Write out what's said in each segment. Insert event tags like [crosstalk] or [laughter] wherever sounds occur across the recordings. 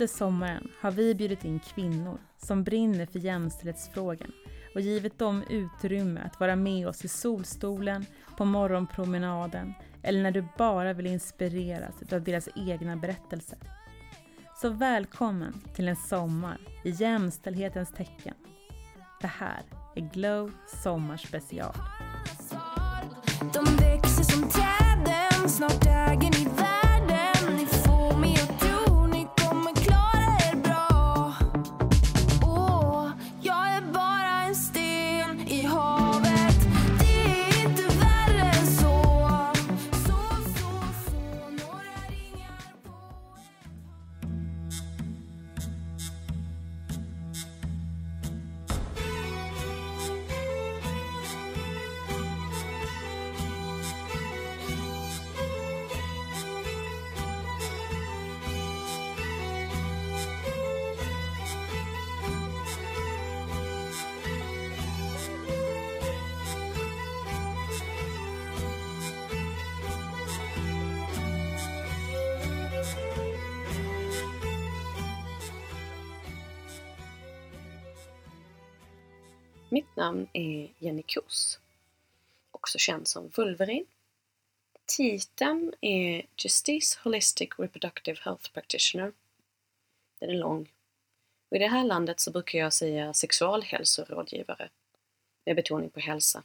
Under sommaren har vi bjudit in kvinnor som brinner för jämställdhetsfrågan och givit dem utrymme att vara med oss i solstolen, på morgonpromenaden eller när du bara vill inspireras av deras egna berättelser. Så välkommen till en sommar i jämställdhetens tecken. Det här är Glow Sommarspecial. De växer som träden, snart äger ni världen. Mitt namn är Jenny Kos, också känd som Vulverin. Titeln är Justice Holistic Reproductive Health Practitioner. Den är lång. Och I det här landet så brukar jag säga sexualhälsorådgivare, med betoning på hälsa.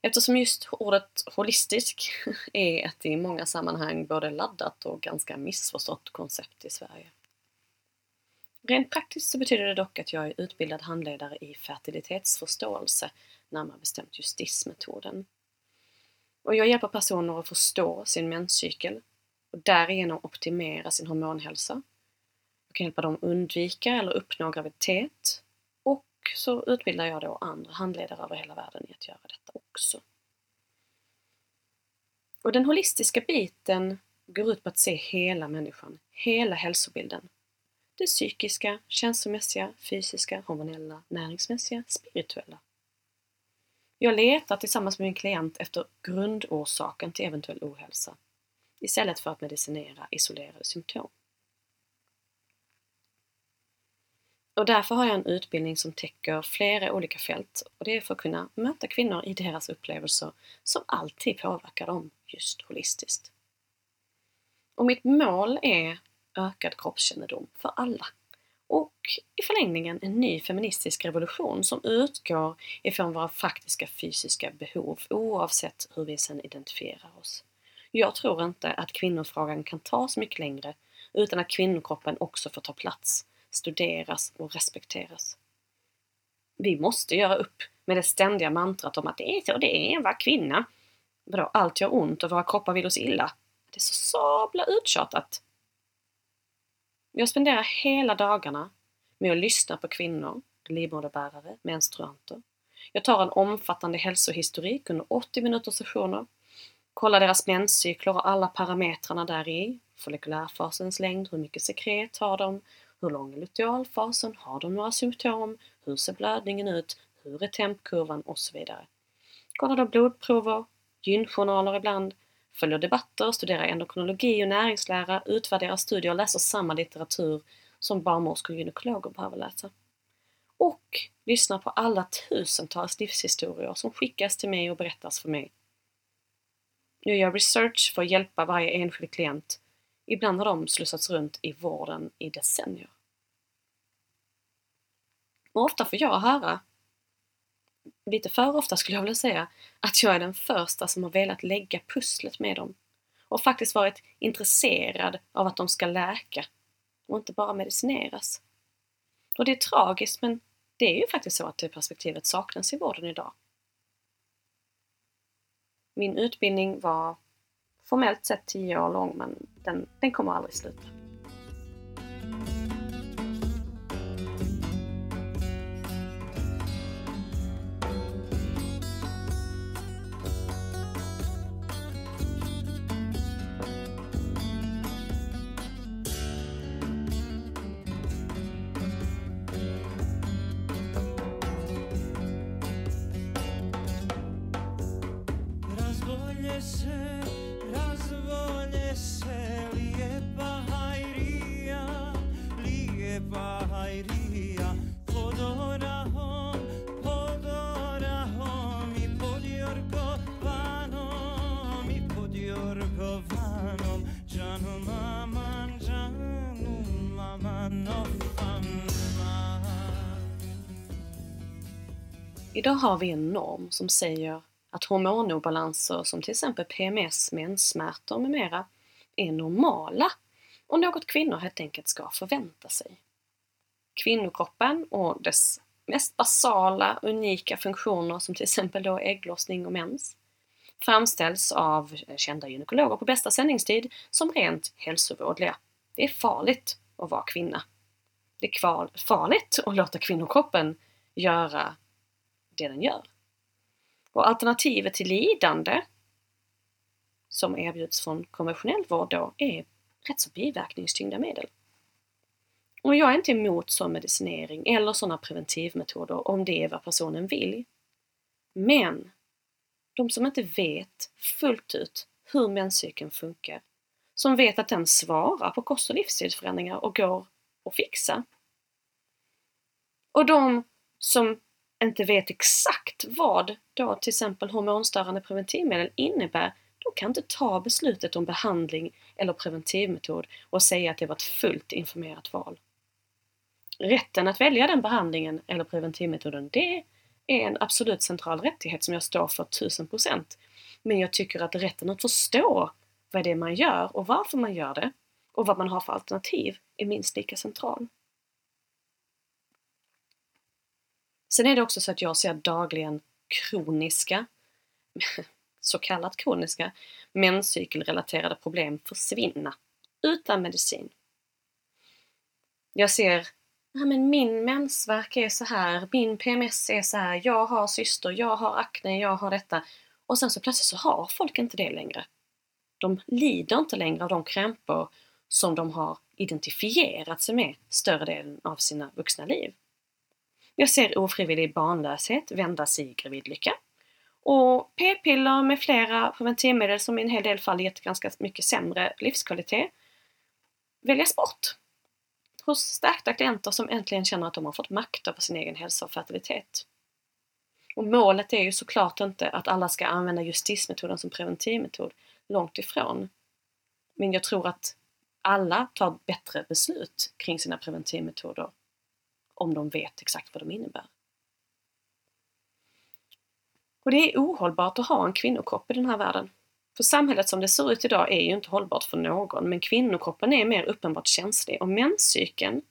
Eftersom just ordet holistisk [laughs] är ett i många sammanhang både laddat och ganska missförstått koncept i Sverige. Rent praktiskt så betyder det dock att jag är utbildad handledare i fertilitetsförståelse, närmare bestämt justismetoden. Och jag hjälper personer att förstå sin menscykel och därigenom optimera sin hormonhälsa. Jag kan hjälpa dem undvika eller uppnå graviditet och så utbildar jag då andra handledare över hela världen i att göra detta också. Och den holistiska biten går ut på att se hela människan, hela hälsobilden det psykiska, känslomässiga, fysiska, hormonella, näringsmässiga, spirituella. Jag letar tillsammans med min klient efter grundorsaken till eventuell ohälsa istället för att medicinera isolerade symptom. Och därför har jag en utbildning som täcker flera olika fält och det är för att kunna möta kvinnor i deras upplevelser som alltid påverkar dem just holistiskt. Och mitt mål är ökad kroppskännedom för alla. Och i förlängningen en ny feministisk revolution som utgår ifrån våra faktiska fysiska behov oavsett hur vi sedan identifierar oss. Jag tror inte att kvinnofrågan kan tas mycket längre utan att kvinnokroppen också får ta plats, studeras och respekteras. Vi måste göra upp med det ständiga mantrat om att det är så det är att vara kvinna. Vadå, allt gör ont och våra kroppar vill oss illa. Det är så sabla uttjatat. Jag spenderar hela dagarna med att lyssna på kvinnor, livmoderbärare, menstruanter. Jag tar en omfattande hälsohistorik under 80 minuters sessioner, kollar deras menscykler och alla parametrarna där i, follikulärfasens längd, hur mycket sekret har de, hur lång är lutealfasen, har de några symptom, hur ser blödningen ut, hur är tempkurvan? Och så vidare. Kollar då blodprover, gynjournaler ibland, följer debatter, studerar endokrinologi och näringslära, utvärderar studier och läser samma litteratur som barnmorskor och gynekologer behöver läsa. Och lyssnar på alla tusentals livshistorier som skickas till mig och berättas för mig. Jag gör research för att hjälpa varje enskild klient. Ibland har de slussats runt i vården i decennier. Och ofta får jag höra lite för ofta skulle jag vilja säga, att jag är den första som har velat lägga pusslet med dem. Och faktiskt varit intresserad av att de ska läka och inte bara medicineras. Och det är tragiskt men det är ju faktiskt så att det perspektivet saknas i vården idag. Min utbildning var formellt sett 10 år lång men den, den kommer aldrig sluta. Idag har vi en norm som säger att hormonobalanser som till exempel PMS, menssmärtor med mera är normala och något kvinnor helt enkelt ska förvänta sig. Kvinnokroppen och dess mest basala, unika funktioner som till exempel då ägglossning och mens framställs av kända gynekologer på bästa sändningstid som rent hälsovådliga. Det är farligt att vara kvinna. Det är farligt att låta kvinnokroppen göra det den gör. Och alternativet till lidande som erbjuds från konventionell vård då är rätt så biverkningstyngda medel. Och jag är inte emot sån medicinering eller sådana preventivmetoder om det är vad personen vill. Men de som inte vet fullt ut hur menscykeln funkar, som vet att den svarar på kost och livsstilsförändringar och går att fixa. Och de som inte vet exakt vad då till exempel hormonstörande preventivmedel innebär, då kan inte ta beslutet om behandling eller preventivmetod och säga att det var ett fullt informerat val. Rätten att välja den behandlingen eller preventivmetoden, det är en absolut central rättighet som jag står för tusen procent. Men jag tycker att rätten att förstå vad det är man gör och varför man gör det och vad man har för alternativ är minst lika central. Sen är det också så att jag ser dagligen kroniska, [laughs] så kallat kroniska, menscykelrelaterade problem försvinna utan medicin. Jag ser ja, men min mensvärk är så här, min PMS är så här, jag har syster, jag har akne, jag har detta. Och sen så plötsligt så har folk inte det längre. De lider inte längre av de krämpor som de har identifierat sig med större delen av sina vuxna liv. Jag ser ofrivillig barnlöshet vändas i gravidlycka. Och p-piller med flera preventivmedel som i en hel del fall gett ganska mycket sämre livskvalitet väljas bort hos stärkta klienter som äntligen känner att de har fått makt över sin egen hälsa och fertilitet. Och målet är ju såklart inte att alla ska använda justismetoden som preventivmetod, långt ifrån. Men jag tror att alla tar bättre beslut kring sina preventivmetoder om de vet exakt vad de innebär. Och det är ohållbart att ha en kvinnokropp i den här världen. För samhället som det ser ut idag är ju inte hållbart för någon, men kvinnokroppen är mer uppenbart känslig och menscykeln,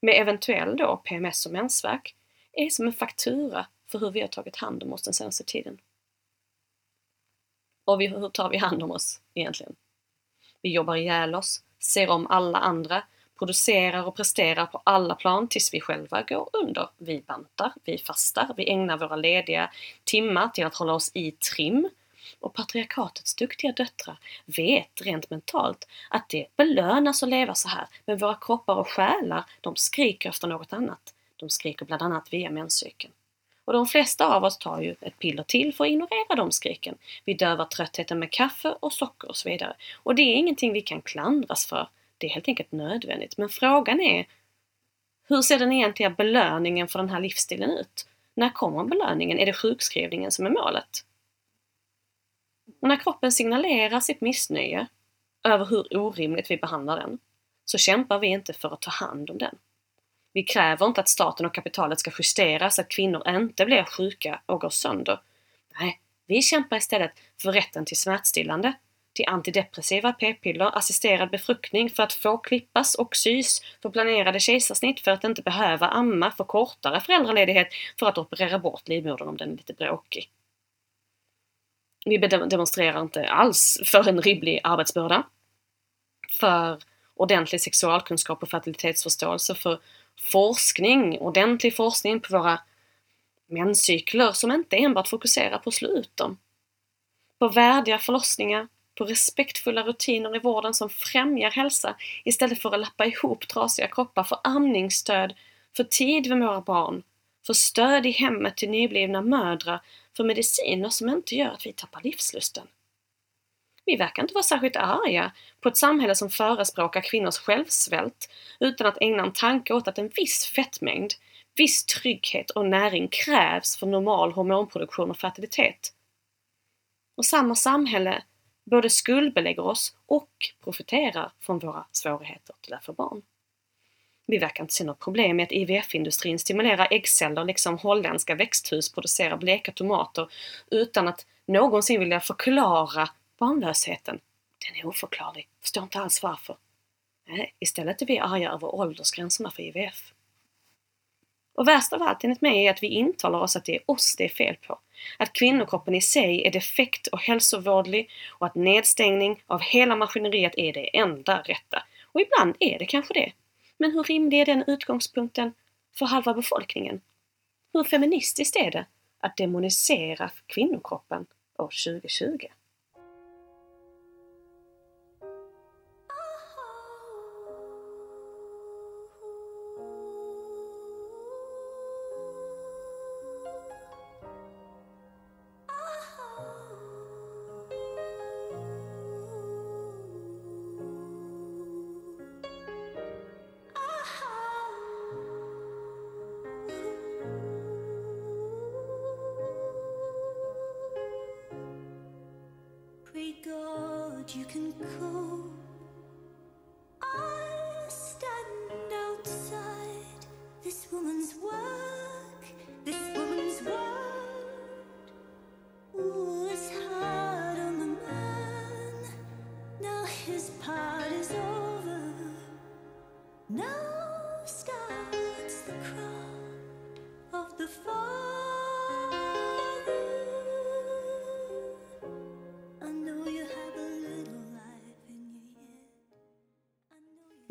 med eventuell då PMS och mensvärk, är som en faktura för hur vi har tagit hand om oss den senaste tiden. Och vi, hur tar vi hand om oss egentligen? Vi jobbar ihjäl oss, ser om alla andra, producerar och presterar på alla plan tills vi själva går under. Vi bantar, vi fastar, vi ägnar våra lediga timmar till att hålla oss i trim, och patriarkatets duktiga döttrar vet rent mentalt att det belönas att leva så här, men våra kroppar och själar, de skriker efter något annat. De skriker bland annat via menscykeln. Och de flesta av oss tar ju ett piller till för att ignorera de skriken. Vi dövar tröttheten med kaffe och socker och så vidare. Och det är ingenting vi kan klandras för. Det är helt enkelt nödvändigt. Men frågan är, hur ser den egentliga belöningen för den här livsstilen ut? När kommer belöningen? Är det sjukskrivningen som är målet? Och när kroppen signalerar sitt missnöje över hur orimligt vi behandlar den, så kämpar vi inte för att ta hand om den. Vi kräver inte att staten och kapitalet ska justeras så att kvinnor inte blir sjuka och går sönder. Nej, vi kämpar istället för rätten till smärtstillande, till antidepressiva p-piller, assisterad befruktning för att få klippas och sys, för planerade kejsarsnitt för att inte behöva amma, för kortare föräldraledighet för att operera bort livmodern om den är lite bråkig. Vi demonstrerar inte alls för en rimlig arbetsbörda, för ordentlig sexualkunskap och fertilitetsförståelse, för forskning, ordentlig forskning på våra menscykler som inte enbart fokuserar på att slå ut dem. På värdiga förlossningar, på respektfulla rutiner i vården som främjar hälsa istället för att lappa ihop trasiga kroppar, för amningsstöd, för tid med våra barn, för stöd i hemmet till nyblivna mödrar för mediciner som inte gör att vi tappar livslusten. Vi verkar inte vara särskilt arga på ett samhälle som förespråkar kvinnors självsvält utan att ägna en tanke åt att en viss fettmängd, viss trygghet och näring krävs för normal hormonproduktion och fertilitet. Och samma samhälle både skuldbelägger oss och profiterar från våra svårigheter till att få barn. Vi verkar inte se något problem med att IVF-industrin stimulerar äggceller liksom holländska växthus producerar bleka tomater utan att någonsin vilja förklara barnlösheten. Den är oförklarlig. Förstår inte alls varför. Nej, istället är vi arga över åldersgränserna för IVF. Och värst av allt enligt mig är att vi intalar oss att det är oss det är fel på. Att kvinnokroppen i sig är defekt och hälsovårdlig och att nedstängning av hela maskineriet är det enda rätta. Och ibland är det kanske det. Men hur rimlig är den utgångspunkten för halva befolkningen? Hur feministiskt är det att demonisera kvinnokroppen år 2020?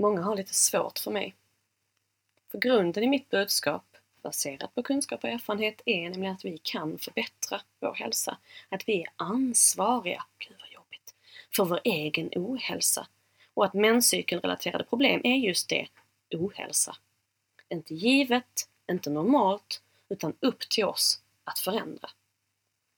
Många har lite svårt för mig. För grunden i mitt budskap, baserat på kunskap och erfarenhet, är nämligen att vi kan förbättra vår hälsa. Att vi är ansvariga, gud vad jobbigt, för vår egen ohälsa. Och att menscykelrelaterade problem är just det, ohälsa. Inte givet, inte normalt, utan upp till oss att förändra.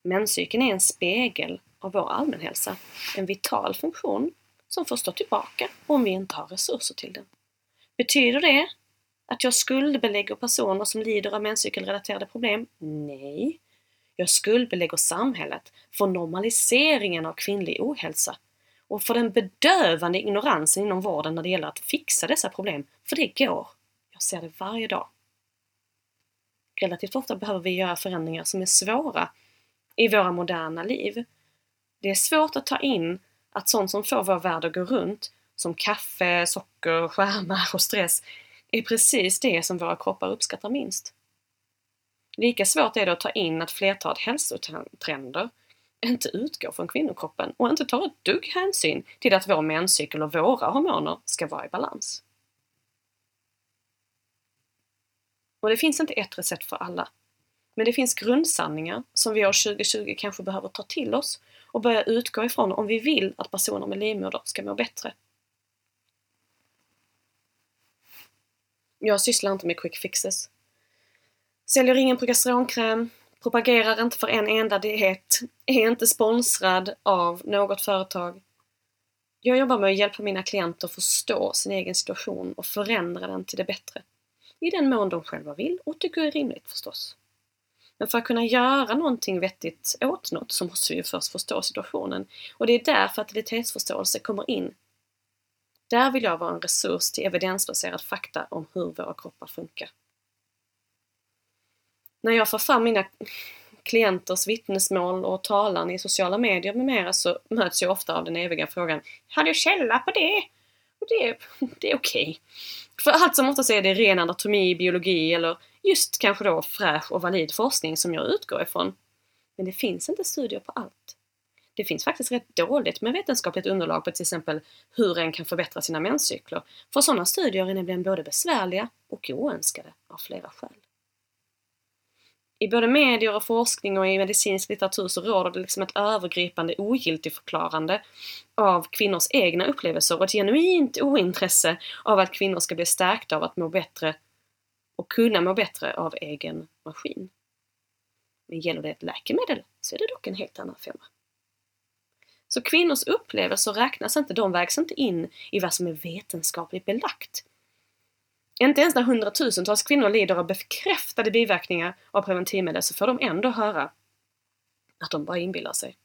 Menscykeln är en spegel av vår allmänhälsa, en vital funktion som får stå tillbaka om vi inte har resurser till den. Betyder det att jag skuldbelägger personer som lider av menscykelrelaterade problem? Nej. Jag skuldbelägger samhället för normaliseringen av kvinnlig ohälsa och för den bedövande ignoransen inom vården när det gäller att fixa dessa problem, för det går. Jag ser det varje dag. Relativt ofta behöver vi göra förändringar som är svåra i våra moderna liv. Det är svårt att ta in att sånt som får vår värld att gå runt, som kaffe, socker, skärmar och stress, är precis det som våra kroppar uppskattar minst. Lika svårt är det att ta in att flertalet hälsotrender inte utgår från kvinnokroppen och inte tar ett dugg hänsyn till att vår menscykel och våra hormoner ska vara i balans. Och det finns inte ett recept för alla. Men det finns grundsanningar som vi år 2020 kanske behöver ta till oss och börja utgå ifrån om vi vill att personer med livmoder ska må bättre. Jag sysslar inte med quick fixes. Säljer ingen progesteronkräm, propagerar inte för en enda diet, är inte sponsrad av något företag. Jag jobbar med att hjälpa mina klienter förstå sin egen situation och förändra den till det bättre. I den mån de själva vill och tycker är rimligt förstås. Men för att kunna göra någonting vettigt åt något så måste vi ju först förstå situationen. Och det är där fertilitetsförståelse kommer in. Där vill jag vara en resurs till evidensbaserad fakta om hur våra kroppar funkar. När jag får fram mina klienters vittnesmål och talan i sociala medier med mera så möts jag ofta av den eviga frågan Har du källa på det? Och det, det är okej. För allt som oftast är det ren anatomi, biologi eller just kanske då fräsch och valid forskning som jag utgår ifrån. Men det finns inte studier på allt. Det finns faktiskt rätt dåligt med vetenskapligt underlag på till exempel hur en kan förbättra sina menscykler. För sådana studier är nämligen både besvärliga och oönskade av flera skäl. I både medier och forskning och i medicinsk litteratur så råder det liksom ett övergripande ogiltigförklarande av kvinnors egna upplevelser och ett genuint ointresse av att kvinnor ska bli stärkta av att må bättre och kunna må bättre av egen maskin. Men gäller det ett läkemedel så är det dock en helt annan femma. Så kvinnors upplevelser räknas inte, de vägs inte in i vad som är vetenskapligt belagt. Inte ens när hundratusentals kvinnor lider av bekräftade biverkningar av preventivmedel så får de ändå höra att de bara inbillar sig.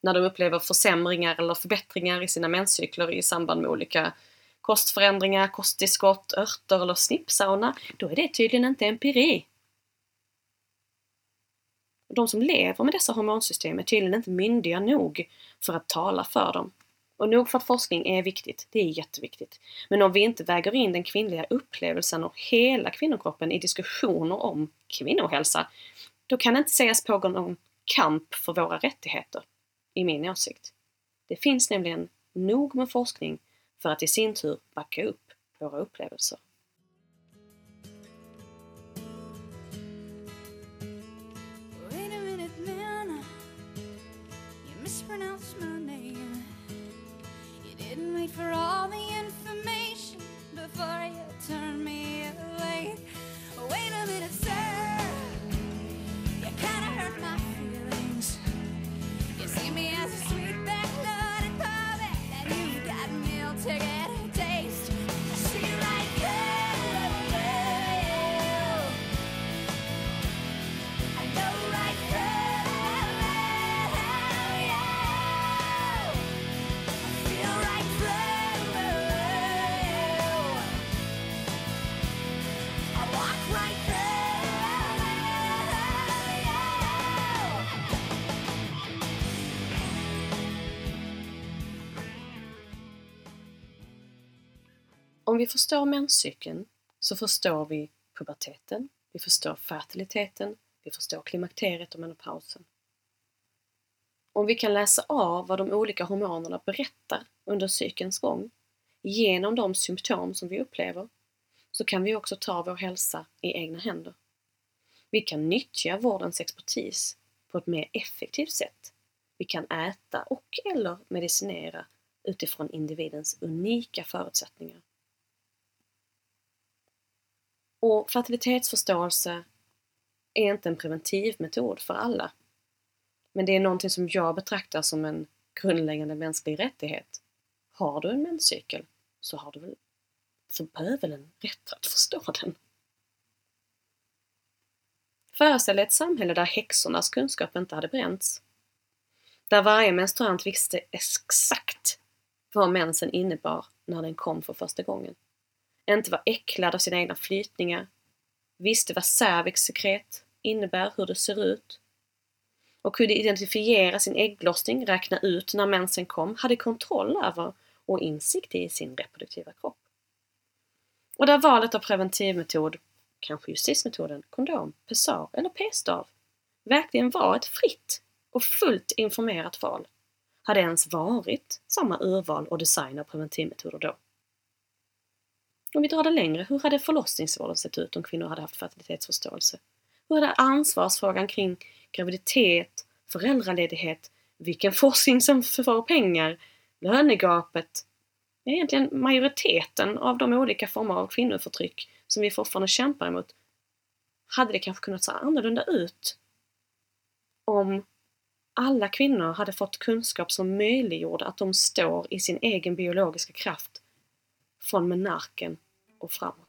När de upplever försämringar eller förbättringar i sina menscykler i samband med olika kostförändringar, kosttillskott, örter eller snippsauna, då är det tydligen inte empiri. De som lever med dessa hormonsystem är tydligen inte myndiga nog för att tala för dem. Och nog för att forskning är viktigt, det är jätteviktigt. Men om vi inte väger in den kvinnliga upplevelsen och hela kvinnokroppen i diskussioner om kvinnohälsa, då kan det inte sägas pågå någon kamp för våra rättigheter, i min åsikt. Det finns nämligen nog med forskning för att i sin tur backa upp våra upplevelser. Wait for all the information before you turn me away. Wait a minute, sir. You kinda hurt my Om vi förstår menscykeln så förstår vi puberteten, vi förstår fertiliteten, vi förstår klimakteriet och menopausen. Om vi kan läsa av vad de olika hormonerna berättar under cykelns gång genom de symptom som vi upplever så kan vi också ta vår hälsa i egna händer. Vi kan nyttja vårdens expertis på ett mer effektivt sätt. Vi kan äta och eller medicinera utifrån individens unika förutsättningar. Och fertilitetsförståelse är inte en preventivmetod för alla. Men det är någonting som jag betraktar som en grundläggande mänsklig rättighet. Har du en menscykel så har du väl för bövelen rätt att förstå den. Föreställ dig ett samhälle där häxornas kunskap inte hade bränts. Där varje menstruant visste exakt vad mensen innebar när den kom för första gången. Inte var äcklad av sina egna flytningar. Visste vad cervixsekret innebär, hur det ser ut. Och kunde identifiera sin ägglossning, räkna ut när mensen kom, hade kontroll över och insikt i sin reproduktiva kropp. Och där valet av preventivmetod, kanske justismetoden, kondom, pessar eller p-stav, verkligen var ett fritt och fullt informerat val, hade ens varit samma urval och design av preventivmetoder då. Om vi drar det längre, hur hade förlossningsvården sett ut om kvinnor hade haft fertilitetsförståelse? Hur hade ansvarsfrågan kring graviditet, föräldraledighet, vilken forskning som får pengar, lönegapet, egentligen majoriteten av de olika former av kvinnoförtryck som vi fortfarande kämpar emot, hade det kanske kunnat se annorlunda ut om alla kvinnor hade fått kunskap som möjliggjorde att de står i sin egen biologiska kraft från menarken och framåt.